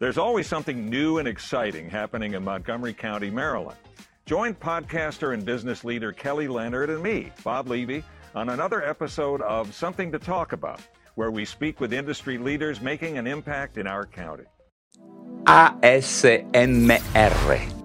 There's always something new and exciting happening in Montgomery County, Maryland. Join podcaster and business leader Kelly Leonard and me, Bob Levy, on another episode of Something to Talk About, where we speak with industry leaders making an impact in our county. ASMR.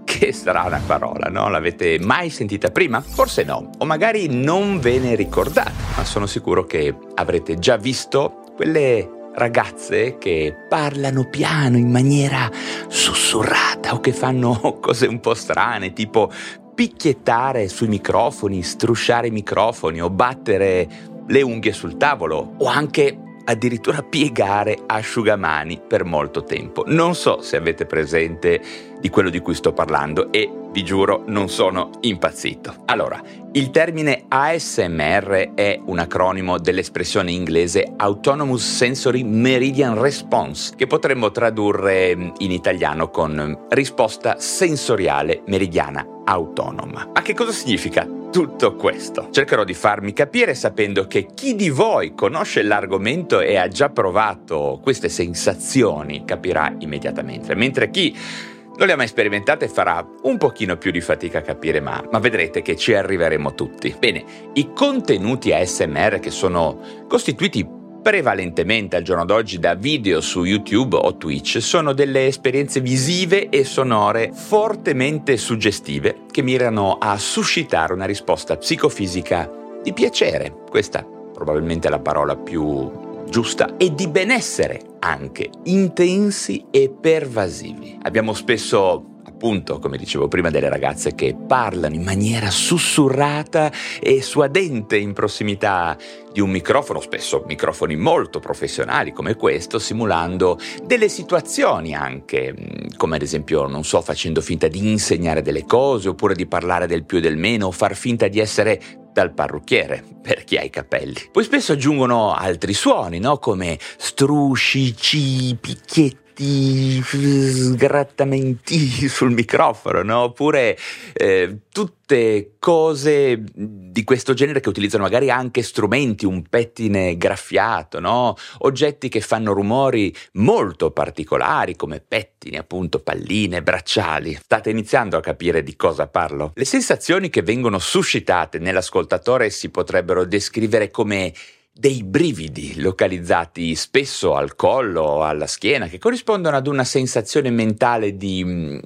Che strana parola, no? L'avete mai sentita prima? Forse no, o magari non ve ne ricordate, ma sono sicuro che avrete già visto quelle ragazze che parlano piano in maniera sussurrata o che fanno cose un po' strane, tipo picchiettare sui microfoni, strusciare i microfoni o battere le unghie sul tavolo o anche addirittura piegare asciugamani per molto tempo. Non so se avete presente di quello di cui sto parlando e vi giuro non sono impazzito. Allora, il termine ASMR è un acronimo dell'espressione inglese Autonomous Sensory Meridian Response, che potremmo tradurre in italiano con risposta sensoriale meridiana autonoma. Ma che cosa significa tutto questo? Cercherò di farmi capire sapendo che chi di voi conosce l'argomento e ha già provato queste sensazioni capirà immediatamente, mentre chi non le ha mai sperimentate farà un pochino più di fatica a capire, ma, ma, vedrete che ci arriveremo tutti. Bene, i contenuti ASMR che sono costituiti prevalentemente al giorno d'oggi da video su YouTube o Twitch sono delle esperienze visive e sonore fortemente suggestive che mirano a suscitare una risposta psicofisica di piacere. Questa probabilmente è la parola più giusta e di benessere anche, intensi e pervasivi. Abbiamo spesso appunto, come dicevo prima, delle ragazze che parlano in maniera sussurrata e suadente in prossimità di un microfono, spesso microfoni molto professionali come questo, simulando delle situazioni anche, mm, come ad esempio, non so, facendo finta di insegnare delle cose, oppure di parlare del più e del meno, o far finta di essere dal parrucchiere, per chi ha i capelli. Poi spesso aggiungono altri suoni, no? Come strusci, ci, picchietti sgrattamenti sul microfono, no? oppure eh, tutte cose di questo genere che utilizzano magari anche strumenti, un pettine graffiato, no? oggetti che fanno rumori molto particolari come pettini, appunto, palline, bracciali. State iniziando a capire di cosa parlo? Le sensazioni che vengono suscitate nell'ascoltatore si potrebbero descrivere come dei brividi localizzati spesso al collo o alla schiena che corrispondono ad una sensazione mentale di mm,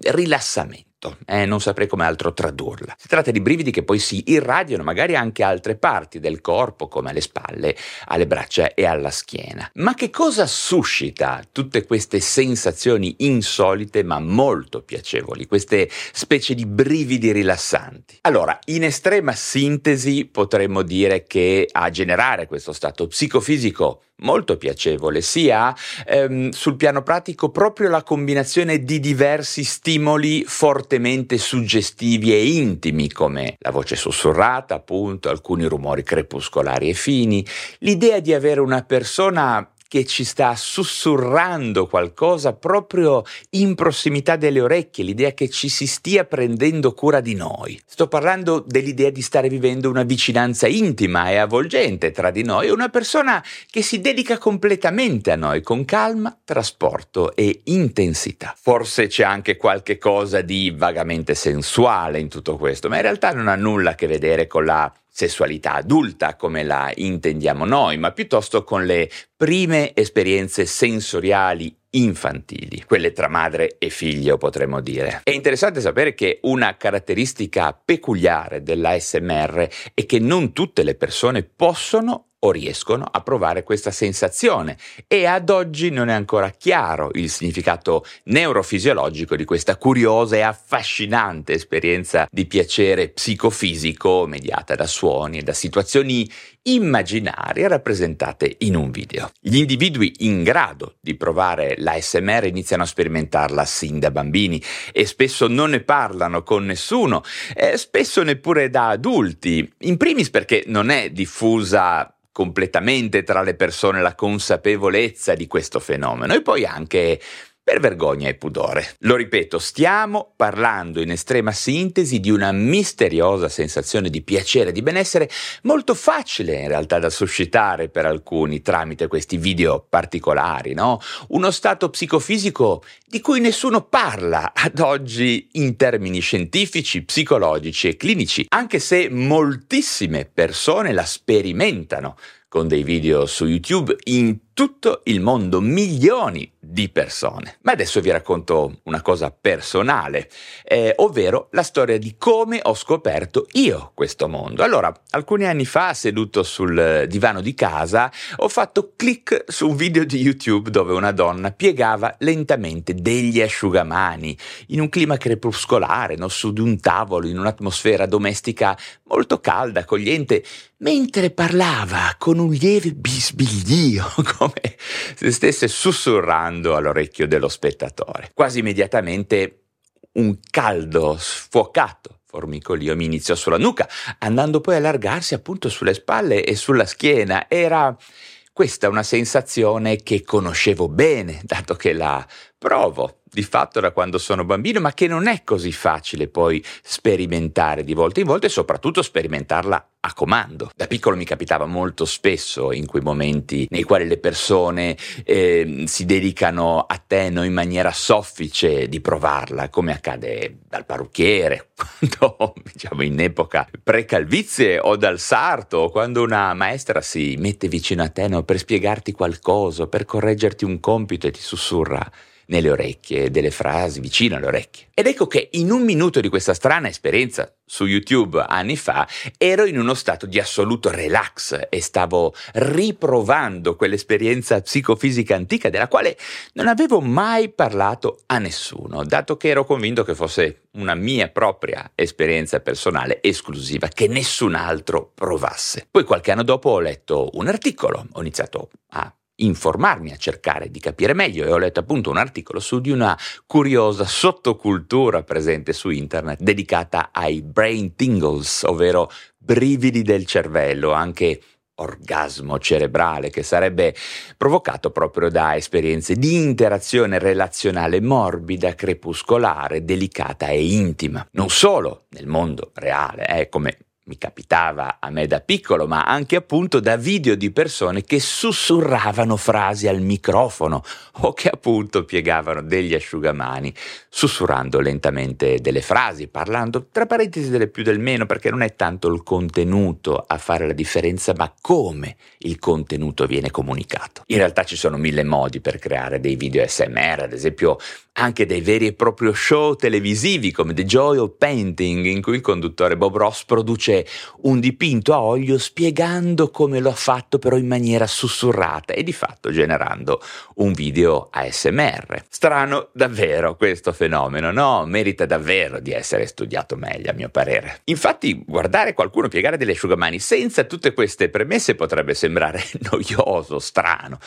rilassamento eh, non saprei come altro tradurla. Si tratta di brividi che poi si irradiano magari anche altre parti del corpo, come alle spalle, alle braccia e alla schiena. Ma che cosa suscita tutte queste sensazioni insolite ma molto piacevoli, queste specie di brividi rilassanti? Allora, in estrema sintesi potremmo dire che a generare questo stato psicofisico molto piacevole, sia ehm, sul piano pratico proprio la combinazione di diversi stimoli fortemente suggestivi e intimi, come la voce sussurrata, appunto, alcuni rumori crepuscolari e fini, l'idea di avere una persona che ci sta sussurrando qualcosa proprio in prossimità delle orecchie, l'idea che ci si stia prendendo cura di noi. Sto parlando dell'idea di stare vivendo una vicinanza intima e avvolgente tra di noi, una persona che si dedica completamente a noi con calma, trasporto e intensità. Forse c'è anche qualche cosa di vagamente sensuale in tutto questo, ma in realtà non ha nulla a che vedere con la sessualità adulta come la intendiamo noi, ma piuttosto con le prime esperienze sensoriali infantili, quelle tra madre e figlio potremmo dire. È interessante sapere che una caratteristica peculiare dell'ASMR è che non tutte le persone possono o riescono a provare questa sensazione e ad oggi non è ancora chiaro il significato neurofisiologico di questa curiosa e affascinante esperienza di piacere psicofisico mediata da suoni e da situazioni immaginarie rappresentate in un video. Gli individui in grado di provare l'ASMR iniziano a sperimentarla sin da bambini e spesso non ne parlano con nessuno, eh, spesso neppure da adulti, in primis perché non è diffusa completamente tra le persone la consapevolezza di questo fenomeno. E poi anche per vergogna e pudore. Lo ripeto, stiamo parlando in estrema sintesi di una misteriosa sensazione di piacere, di benessere molto facile in realtà da suscitare per alcuni tramite questi video particolari, no? Uno stato psicofisico di cui nessuno parla ad oggi in termini scientifici, psicologici e clinici, anche se moltissime persone la sperimentano con dei video su YouTube in tutto il mondo, milioni di persone. Ma adesso vi racconto una cosa personale, eh, ovvero la storia di come ho scoperto io questo mondo. Allora, alcuni anni fa, seduto sul divano di casa, ho fatto clic su un video di YouTube dove una donna piegava lentamente degli asciugamani in un clima crepuscolare, no? su di un tavolo, in un'atmosfera domestica molto calda, accogliente, mentre parlava con un lieve bisbiglio, come se stesse sussurrando all'orecchio dello spettatore. Quasi immediatamente un caldo sfocato formicolio mi iniziò sulla nuca, andando poi a allargarsi appunto sulle spalle e sulla schiena. Era questa una sensazione che conoscevo bene, dato che la provo di fatto da quando sono bambino, ma che non è così facile poi sperimentare di volta in volta e soprattutto sperimentarla a comando. Da piccolo mi capitava molto spesso in quei momenti nei quali le persone eh, si dedicano a te non in maniera soffice di provarla, come accade dal parrucchiere, quando diciamo in epoca pre-calvizie o dal sarto, quando una maestra si mette vicino a te no, per spiegarti qualcosa, per correggerti un compito e ti sussurra nelle orecchie, delle frasi vicino alle orecchie. Ed ecco che in un minuto di questa strana esperienza su YouTube anni fa ero in uno stato di assoluto relax e stavo riprovando quell'esperienza psicofisica antica della quale non avevo mai parlato a nessuno, dato che ero convinto che fosse una mia propria esperienza personale esclusiva che nessun altro provasse. Poi qualche anno dopo ho letto un articolo, ho iniziato a informarmi, a cercare di capire meglio e ho letto appunto un articolo su di una curiosa sottocultura presente su internet dedicata ai brain tingles, ovvero brividi del cervello, anche orgasmo cerebrale che sarebbe provocato proprio da esperienze di interazione relazionale morbida, crepuscolare, delicata e intima. Non solo nel mondo reale, eh, come mi capitava a me da piccolo, ma anche appunto da video di persone che sussurravano frasi al microfono o che appunto piegavano degli asciugamani, sussurrando lentamente delle frasi, parlando tra parentesi delle più del meno, perché non è tanto il contenuto a fare la differenza, ma come il contenuto viene comunicato. In realtà ci sono mille modi per creare dei video SMR, ad esempio anche dei veri e propri show televisivi come The Joy of Painting, in cui il conduttore Bob Ross produce un dipinto a olio spiegando come lo ha fatto però in maniera sussurrata e di fatto generando un video ASMR. Strano davvero questo fenomeno, no? Merita davvero di essere studiato meglio a mio parere. Infatti guardare qualcuno piegare delle asciugamani senza tutte queste premesse potrebbe sembrare noioso, strano,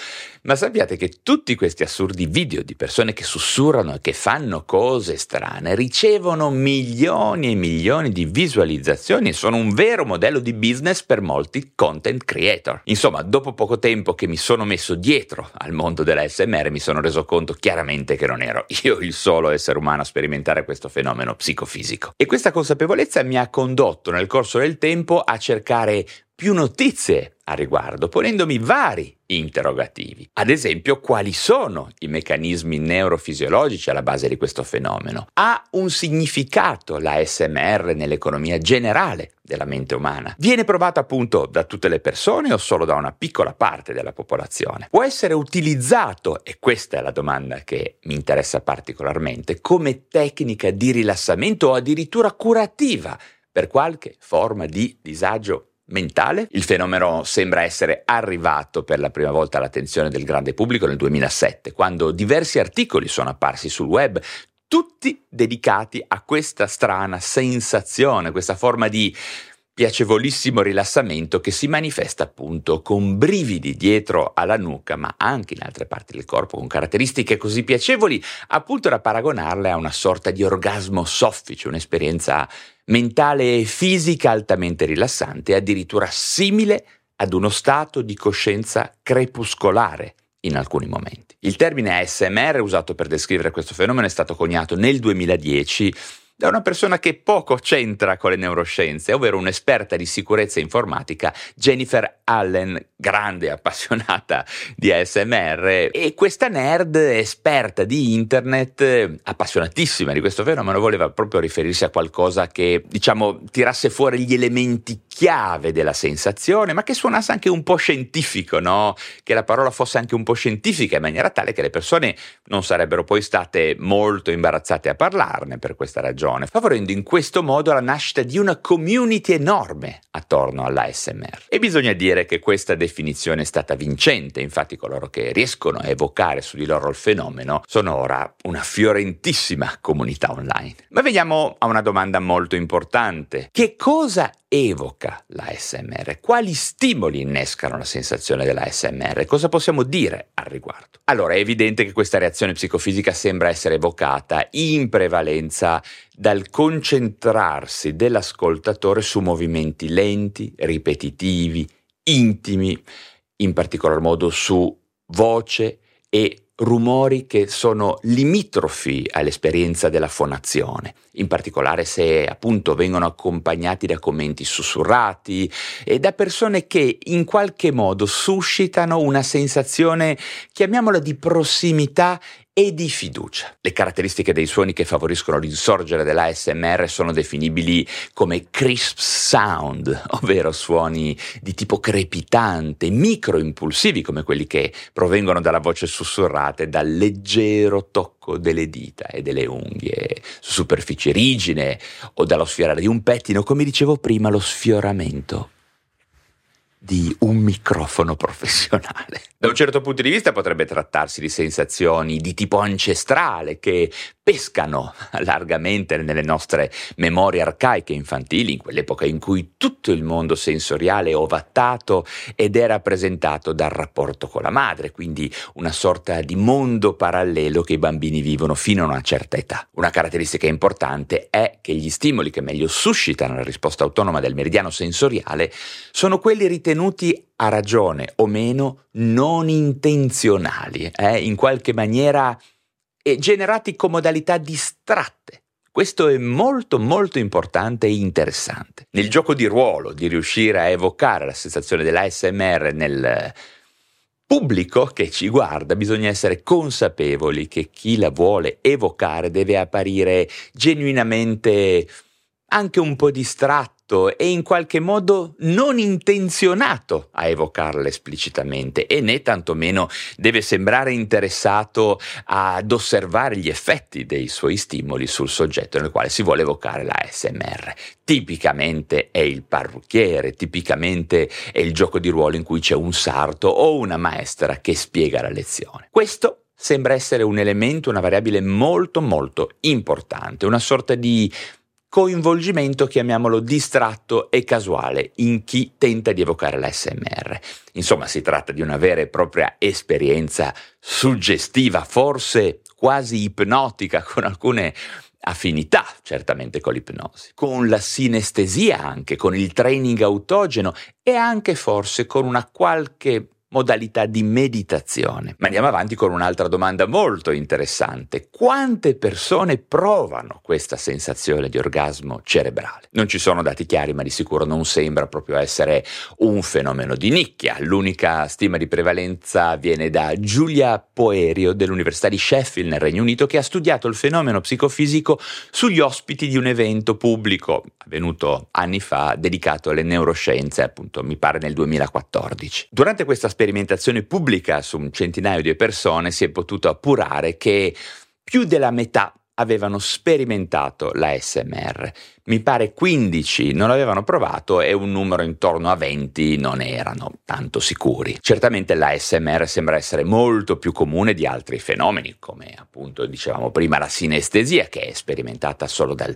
ma sappiate che tutti questi assurdi video di persone che sussurrano e che fanno cose strane ricevono milioni e milioni di visualizzazioni e sono un vero modello di business per molti content creator. Insomma, dopo poco tempo che mi sono messo dietro al mondo della SMR mi sono reso conto chiaramente che non ero io il solo essere umano a sperimentare questo fenomeno psicofisico. E questa consapevolezza mi ha condotto nel corso del tempo a cercare più notizie a riguardo, ponendomi vari interrogativi. Ad esempio, quali sono i meccanismi neurofisiologici alla base di questo fenomeno? Ha un significato la SMR nell'economia generale della mente umana? Viene provata appunto da tutte le persone o solo da una piccola parte della popolazione? Può essere utilizzato, e questa è la domanda che mi interessa particolarmente, come tecnica di rilassamento o addirittura curativa per qualche forma di disagio mentale. Il fenomeno sembra essere arrivato per la prima volta all'attenzione del grande pubblico nel 2007, quando diversi articoli sono apparsi sul web, tutti dedicati a questa strana sensazione, questa forma di piacevolissimo rilassamento che si manifesta appunto con brividi dietro alla nuca, ma anche in altre parti del corpo, con caratteristiche così piacevoli, appunto da paragonarle a una sorta di orgasmo soffice, un'esperienza mentale e fisica altamente rilassante, addirittura simile ad uno stato di coscienza crepuscolare in alcuni momenti. Il termine ASMR usato per descrivere questo fenomeno è stato coniato nel 2010 da una persona che poco c'entra con le neuroscienze, ovvero un'esperta di sicurezza informatica, Jennifer Allen, grande appassionata di ASMR, e questa nerd esperta di internet, appassionatissima di questo fenomeno, voleva proprio riferirsi a qualcosa che, diciamo, tirasse fuori gli elementi chiave della sensazione, ma che suonasse anche un po' scientifico, no? Che la parola fosse anche un po' scientifica in maniera tale che le persone non sarebbero poi state molto imbarazzate a parlarne per questa ragione persone, favorendo in questo modo la nascita di una community enorme attorno all'ASMR. E bisogna dire che questa definizione è stata vincente, infatti coloro che riescono a evocare su di loro il fenomeno sono ora una fiorentissima comunità online. Ma veniamo a una domanda molto importante. Che cosa evoca l'ASMR? Quali stimoli innescano la sensazione dell'ASMR? Cosa possiamo dire al riguardo? Allora, è evidente che questa reazione psicofisica sembra essere evocata in prevalenza dal concentrarsi dell'ascoltatore su movimenti lenti, ripetitivi, intimi, in particolar modo su voce e rumori che sono limitrofi all'esperienza della fonazione, in particolare se appunto vengono accompagnati da commenti sussurrati e da persone che in qualche modo suscitano una sensazione, chiamiamola di prossimità e di fiducia. Le caratteristiche dei suoni che favoriscono l'insorgere dell'ASMR sono definibili come crisp sound, ovvero suoni di tipo crepitante, microimpulsivi come quelli che provengono dalla voce sussurrata e dal leggero tocco delle dita e delle unghie su superficie rigide o dallo sfiorare di un pettino, come dicevo prima, lo sfioramento di un microfono professionale. Da un certo punto di vista potrebbe trattarsi di sensazioni di tipo ancestrale che pescano largamente nelle nostre memorie arcaiche infantili, in quell'epoca in cui tutto il mondo sensoriale è ovattato ed è rappresentato dal rapporto con la madre, quindi una sorta di mondo parallelo che i bambini vivono fino a una certa età. Una caratteristica importante è che gli stimoli che meglio suscitano la risposta autonoma del meridiano sensoriale sono quelli ritenuti a ragione o meno non intenzionali, eh, in qualche maniera e generati con modalità distratte. Questo è molto molto importante e interessante. Nel gioco di ruolo, di riuscire a evocare la sensazione dell'ASMR nel pubblico che ci guarda, bisogna essere consapevoli che chi la vuole evocare deve apparire genuinamente anche un po' distratto fatto e in qualche modo non intenzionato a evocarla esplicitamente e né tantomeno deve sembrare interessato ad osservare gli effetti dei suoi stimoli sul soggetto nel quale si vuole evocare la SMR. Tipicamente è il parrucchiere, tipicamente è il gioco di ruolo in cui c'è un sarto o una maestra che spiega la lezione. Questo sembra essere un elemento, una variabile molto molto importante, una sorta di coinvolgimento, chiamiamolo distratto e casuale, in chi tenta di evocare l'ASMR. Insomma, si tratta di una vera e propria esperienza suggestiva, forse quasi ipnotica, con alcune affinità certamente con l'ipnosi, con la sinestesia anche, con il training autogeno e anche forse con una qualche modalità di meditazione. Ma andiamo avanti con un'altra domanda molto interessante. Quante persone provano questa sensazione di orgasmo cerebrale? Non ci sono dati chiari, ma di sicuro non sembra proprio essere un fenomeno di nicchia. L'unica stima di prevalenza viene da Giulia Poerio dell'Università di Sheffield nel Regno Unito che ha studiato il fenomeno psicofisico sugli ospiti di un evento pubblico avvenuto anni fa dedicato alle neuroscienze, appunto mi pare nel 2014. Durante questa sperimentazione pubblica su un centinaio di persone si è potuto appurare che più della metà avevano sperimentato la SMR. Mi pare 15 non l'avevano provato e un numero intorno a 20 non erano tanto sicuri. Certamente la SMR sembra essere molto più comune di altri fenomeni, come appunto dicevamo prima la sinestesia, che è sperimentata solo dal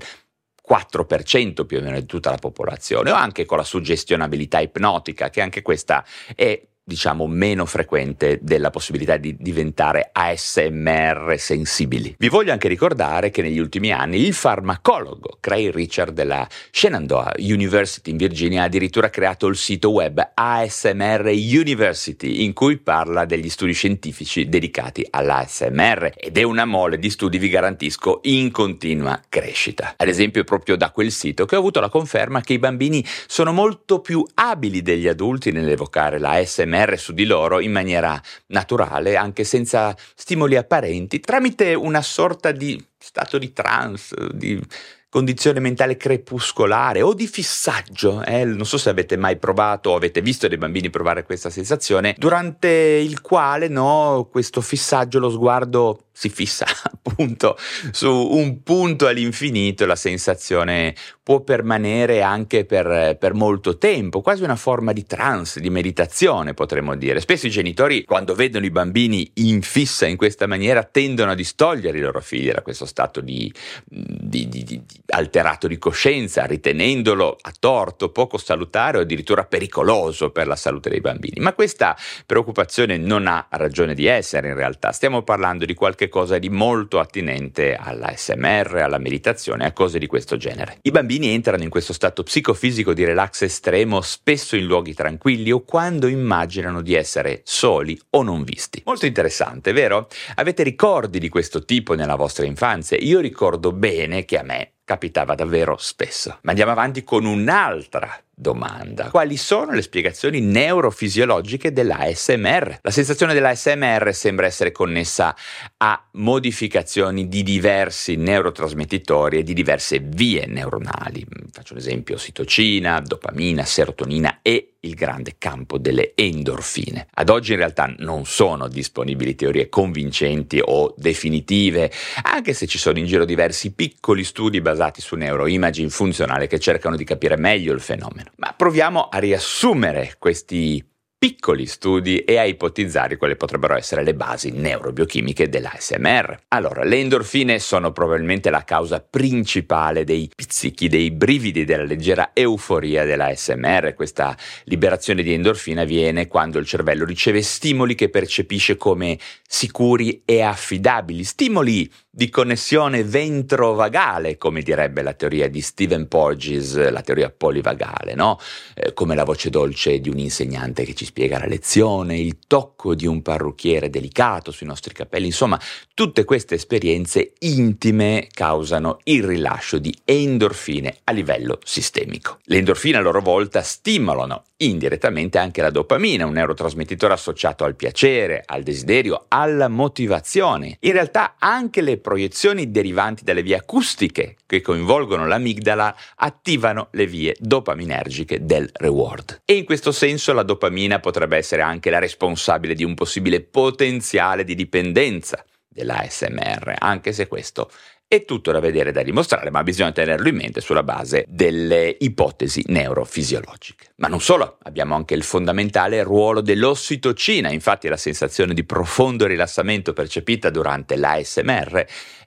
4% più o meno di tutta la popolazione, o anche con la suggestionabilità ipnotica, che anche questa è diciamo meno frequente della possibilità di diventare ASMR sensibili. Vi voglio anche ricordare che negli ultimi anni il farmacologo Craig Richard della Shenandoah University in Virginia ha addirittura creato il sito web ASMR University in cui parla degli studi scientifici dedicati all'ASMR ed è una mole di studi vi garantisco in continua crescita. Ad esempio è proprio da quel sito che ho avuto la conferma che i bambini sono molto più abili degli adulti nell'evocare la ASMR su di loro in maniera naturale, anche senza stimoli apparenti, tramite una sorta di stato di trance, di condizione mentale crepuscolare o di fissaggio. Eh? Non so se avete mai provato o avete visto dei bambini provare questa sensazione, durante il quale no, questo fissaggio, lo sguardo si fissa appunto su un punto all'infinito, la sensazione può permanere anche per, per, molto tempo, quasi una forma di trance, di meditazione potremmo dire. Spesso i genitori quando vedono i bambini in fissa in questa maniera tendono a distogliere i loro figli da questo stato di, di, di, di alterato di coscienza, ritenendolo a torto, poco salutare o addirittura pericoloso per la salute dei bambini. Ma questa preoccupazione non ha ragione di essere in realtà, stiamo parlando di qualche cosa di molto attinente all'ASMR, alla meditazione, a cose di questo genere. I bambini entrano in questo stato psicofisico di relax estremo spesso in luoghi tranquilli o quando immaginano di essere soli o non visti. Molto interessante, vero? Avete ricordi di questo tipo nella vostra infanzia? Io ricordo bene che a me capitava davvero spesso. Ma andiamo avanti con un'altra domanda. Quali sono le spiegazioni neurofisiologiche dell'ASMR? La sensazione dell'ASMR sembra essere connessa a modificazioni di diversi neurotrasmettitori e di diverse vie neuronali. Faccio un esempio, ossitocina, dopamina, serotonina e il grande campo delle endorfine. Ad oggi in realtà non sono disponibili teorie convincenti o definitive, anche se ci sono in giro diversi piccoli studi basati su neuroimaging funzionale che cercano di capire meglio il fenomeno. Ma proviamo a riassumere questi piccoli studi e a ipotizzare quali potrebbero essere le basi neurobiochimiche dell'ASMR. Allora, le endorfine sono probabilmente la causa principale dei pizzichi, dei brividi, della leggera euforia dell'ASMR. Questa liberazione di endorfina avviene quando il cervello riceve stimoli che percepisce come sicuri e affidabili, stimoli di connessione ventrovagale, come direbbe la teoria di Stephen Porges, la teoria polivagale, no? Eh, come la voce dolce di un insegnante che ci spiega la lezione, il tocco di un parrucchiere delicato sui nostri capelli, insomma, tutte queste esperienze intime causano il rilascio di endorfine a livello sistemico. Le endorfine a loro volta stimolano indirettamente anche la dopamina, un neurotrasmettitore associato al piacere, al desiderio, alla motivazione. In realtà anche le proiezioni derivanti dalle vie acustiche che coinvolgono l'amigdala attivano le vie dopaminergiche del reward. E in questo senso la dopamina potrebbe essere anche la responsabile di un possibile potenziale di dipendenza dell'ASMR, anche se questo è tutto da vedere e da dimostrare, ma bisogna tenerlo in mente sulla base delle ipotesi neurofisiologiche. Ma non solo, abbiamo anche il fondamentale ruolo dell'ossitocina, infatti la sensazione di profondo rilassamento percepita durante l'ASMR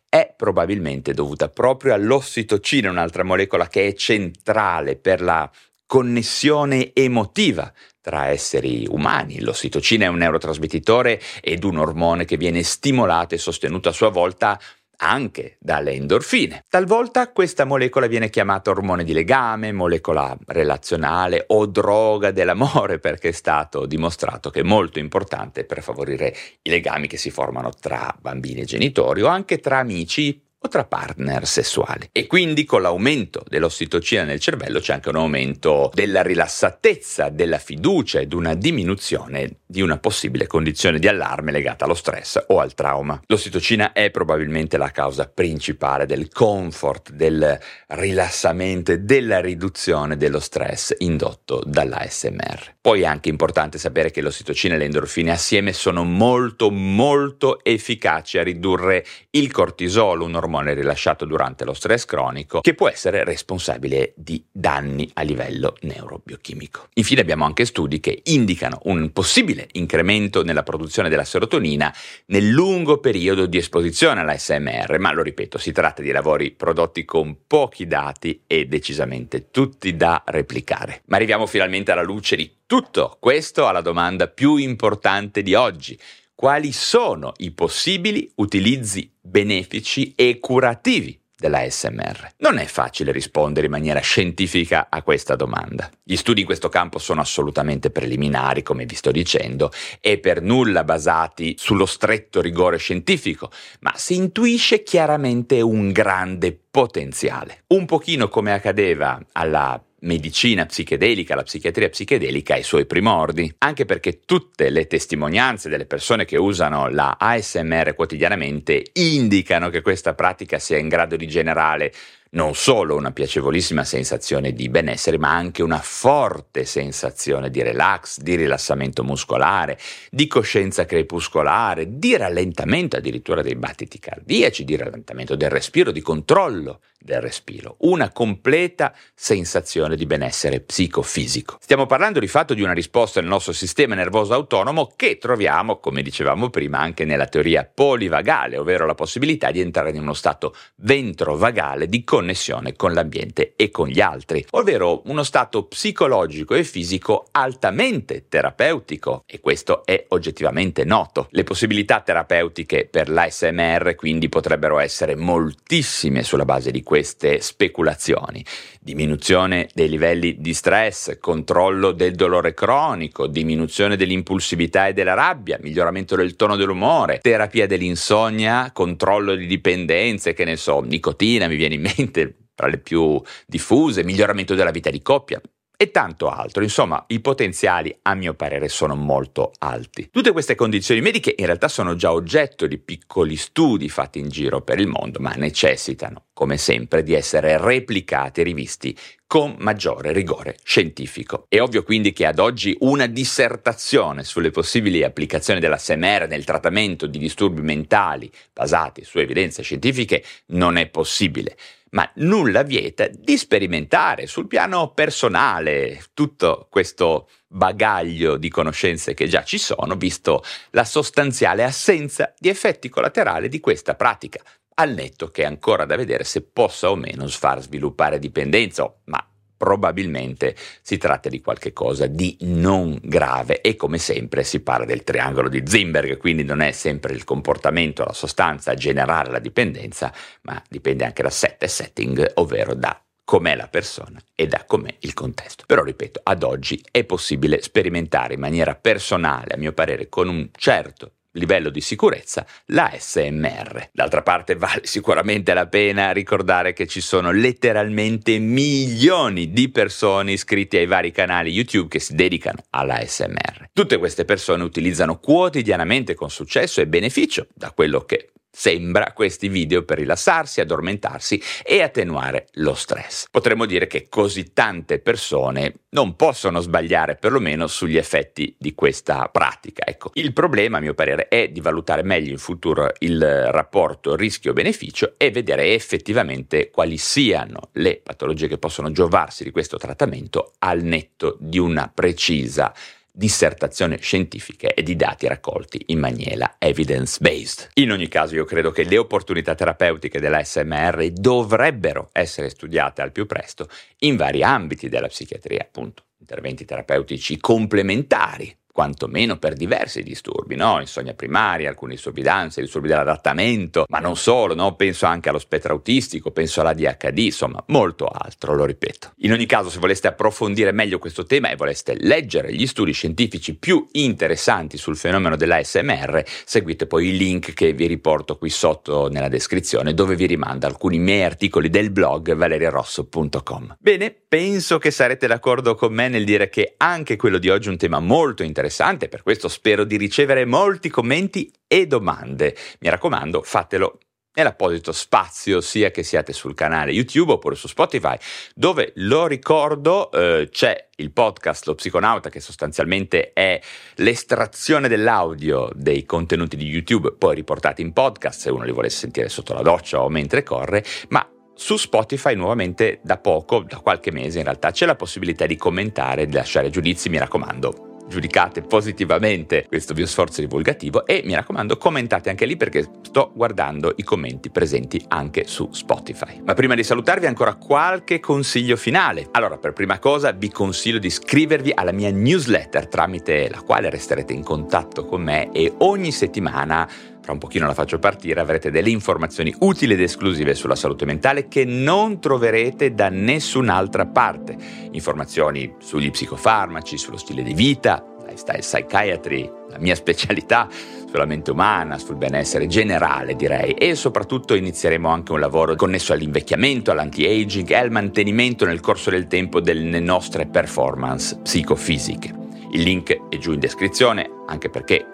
è probabilmente dovuta proprio all'ossitocina, un'altra molecola che è centrale per la connessione emotiva tra esseri umani. L'ossitocina è un neurotrasmettitore ed un ormone che viene stimolato e sostenuto a sua volta anche dalle endorfine. Talvolta questa molecola viene chiamata ormone di legame, molecola relazionale o droga dell'amore perché è stato dimostrato che è molto importante per favorire i legami che si formano tra bambini e genitori o anche tra amici o tra partner sessuali. E quindi con l'aumento dell'ossitocina nel cervello c'è anche un aumento della rilassatezza, della fiducia ed una diminuzione di una possibile condizione di allarme legata allo stress o al trauma. L'ossitocina è probabilmente la causa principale del comfort, del rilassamento e della riduzione dello stress indotto dall'ASMR. Poi è anche importante sapere che l'ossitocina e le endorfine assieme sono molto molto efficaci a ridurre il cortisolo, un ormone ormone rilasciato durante lo stress cronico che può essere responsabile di danni a livello neurobiochimico. Infine abbiamo anche studi che indicano un possibile incremento nella produzione della serotonina nel lungo periodo di esposizione all'ASMR, ma lo ripeto, si tratta di lavori prodotti con pochi dati e decisamente tutti da replicare. Ma arriviamo finalmente alla luce di tutto questo alla domanda più importante di oggi. Quali sono i possibili utilizzi benefici e curativi della SMR? Non è facile rispondere in maniera scientifica a questa domanda. Gli studi in questo campo sono assolutamente preliminari, come vi sto dicendo, e per nulla basati sullo stretto rigore scientifico, ma si intuisce chiaramente un grande potenziale. Un pochino come accadeva alla medicina psichedelica, la psichiatria psichedelica ai suoi primordi, anche perché tutte le testimonianze delle persone che usano la ASMR quotidianamente indicano che questa pratica sia in grado di generare non solo una piacevolissima sensazione di benessere, ma anche una forte sensazione di relax, di rilassamento muscolare, di coscienza crepuscolare, di rallentamento addirittura dei battiti cardiaci, di rallentamento del respiro, di controllo del respiro, una completa sensazione di benessere psicofisico. Stiamo parlando di fatto di una risposta del nostro sistema nervoso autonomo che troviamo, come dicevamo prima, anche nella teoria polivagale, ovvero la possibilità di entrare in uno stato ventrovagale di connessione con l'ambiente e con gli altri, ovvero uno stato psicologico e fisico altamente terapeutico e questo è oggettivamente noto. Le possibilità terapeutiche per l'ASMR quindi potrebbero essere moltissime sulla base di queste speculazioni. Diminuzione dei livelli di stress, controllo del dolore cronico, diminuzione dell'impulsività e della rabbia, miglioramento del tono dell'umore, terapia dell'insonnia, controllo di dipendenze, che ne so, nicotina mi viene in mente tra le più diffuse, miglioramento della vita di coppia e tanto altro. Insomma, i potenziali, a mio parere, sono molto alti. Tutte queste condizioni mediche in realtà sono già oggetto di piccoli studi fatti in giro per il mondo, ma necessitano, come sempre, di essere replicati e rivisti con maggiore rigore scientifico. È ovvio quindi che ad oggi una dissertazione sulle possibili applicazioni della SMR nel trattamento di disturbi mentali basati su evidenze scientifiche non è possibile ma nulla vieta di sperimentare sul piano personale tutto questo bagaglio di conoscenze che già ci sono, visto la sostanziale assenza di effetti collaterali di questa pratica, al netto che è ancora da vedere se possa o meno far sviluppare dipendenza, ma probabilmente si tratta di qualcosa di non grave e come sempre si parla del triangolo di Zimberg, quindi non è sempre il comportamento, la sostanza a generare la dipendenza, ma dipende anche da set e setting, ovvero da com'è la persona e da com'è il contesto. Però ripeto, ad oggi è possibile sperimentare in maniera personale, a mio parere, con un certo livello di sicurezza la SMR. D'altra parte vale sicuramente la pena ricordare che ci sono letteralmente milioni di persone iscritte ai vari canali YouTube che si dedicano alla SMR. Tutte queste persone utilizzano quotidianamente con successo e beneficio da quello che sembra questi video per rilassarsi, addormentarsi e attenuare lo stress. Potremmo dire che così tante persone non possono sbagliare perlomeno sugli effetti di questa pratica. Ecco, il problema a mio parere è di valutare meglio in futuro il rapporto rischio-beneficio e vedere effettivamente quali siano le patologie che possono giovarsi di questo trattamento al netto di una precisa dissertazione scientifiche e di dati raccolti in maniera evidence-based. In ogni caso io credo che le opportunità terapeutiche della SMR dovrebbero essere studiate al più presto in vari ambiti della psichiatria, appunto, interventi terapeutici complementari quantomeno per diversi disturbi, no? insonnia primaria, alcuni disturbi d'ansia, disturbi dell'adattamento, ma non solo, no? penso anche allo spettro autistico, penso all'ADHD, insomma molto altro, lo ripeto. In ogni caso, se voleste approfondire meglio questo tema e voleste leggere gli studi scientifici più interessanti sul fenomeno dell'ASMR, seguite poi il link che vi riporto qui sotto nella descrizione, dove vi rimanda alcuni miei articoli del blog valeriarosso.com. Bene, penso che sarete d'accordo con me nel dire che anche quello di oggi è un tema molto interessante interessante, per questo spero di ricevere molti commenti e domande. Mi raccomando, fatelo nell'apposito spazio sia che siate sul canale YouTube oppure su Spotify, dove lo ricordo eh, c'è il podcast Lo Psiconauta che sostanzialmente è l'estrazione dell'audio dei contenuti di YouTube poi riportati in podcast se uno li volesse sentire sotto la doccia o mentre corre, ma su Spotify nuovamente da poco, da qualche mese in realtà, c'è la possibilità di commentare, di lasciare giudizi, mi raccomando giudicate positivamente questo mio sforzo divulgativo e mi raccomando commentate anche lì perché sto guardando i commenti presenti anche su Spotify. Ma prima di salutarvi ancora qualche consiglio finale. Allora, per prima cosa vi consiglio di iscrivervi alla mia newsletter tramite la quale resterete in contatto con me e ogni settimana tra un pochino la faccio partire, avrete delle informazioni utili ed esclusive sulla salute mentale che non troverete da nessun'altra parte. Informazioni sugli psicofarmaci, sullo stile di vita, lifestyle psychiatry, la mia specialità, sulla mente umana, sul benessere generale direi e soprattutto inizieremo anche un lavoro connesso all'invecchiamento, all'anti-aging e al mantenimento nel corso del tempo delle nostre performance psicofisiche. Il link è giù in descrizione anche perché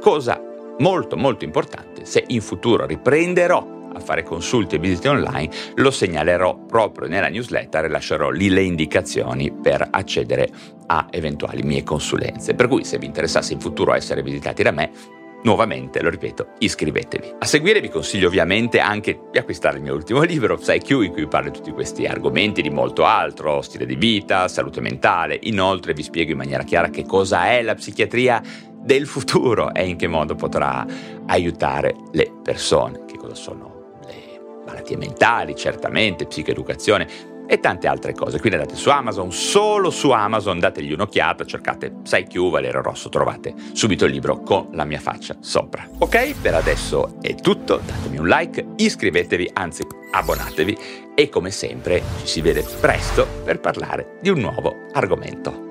cosa molto molto importante, se in futuro riprenderò a fare consulti e visite online, lo segnalerò proprio nella newsletter e lascerò lì le indicazioni per accedere a eventuali mie consulenze. Per cui se vi interessasse in futuro essere visitati da me, Nuovamente, lo ripeto, iscrivetevi. A seguire vi consiglio ovviamente anche di acquistare il mio ultimo libro, PsyQ, in cui parlo di tutti questi argomenti di molto altro, stile di vita, salute mentale. Inoltre vi spiego in maniera chiara che cosa è la psichiatria del futuro e in che modo potrà aiutare le persone, che cosa sono le malattie mentali, certamente, psicoeducazione e tante altre cose. Quindi andate su Amazon, solo su Amazon, dategli un'occhiata, cercate PsyQ Valero Rosso, trovate subito il libro con la mia faccia sopra. Ok, per adesso è tutto, datemi un like, iscrivetevi, anzi abbonatevi e come sempre ci si vede presto per parlare di un nuovo argomento.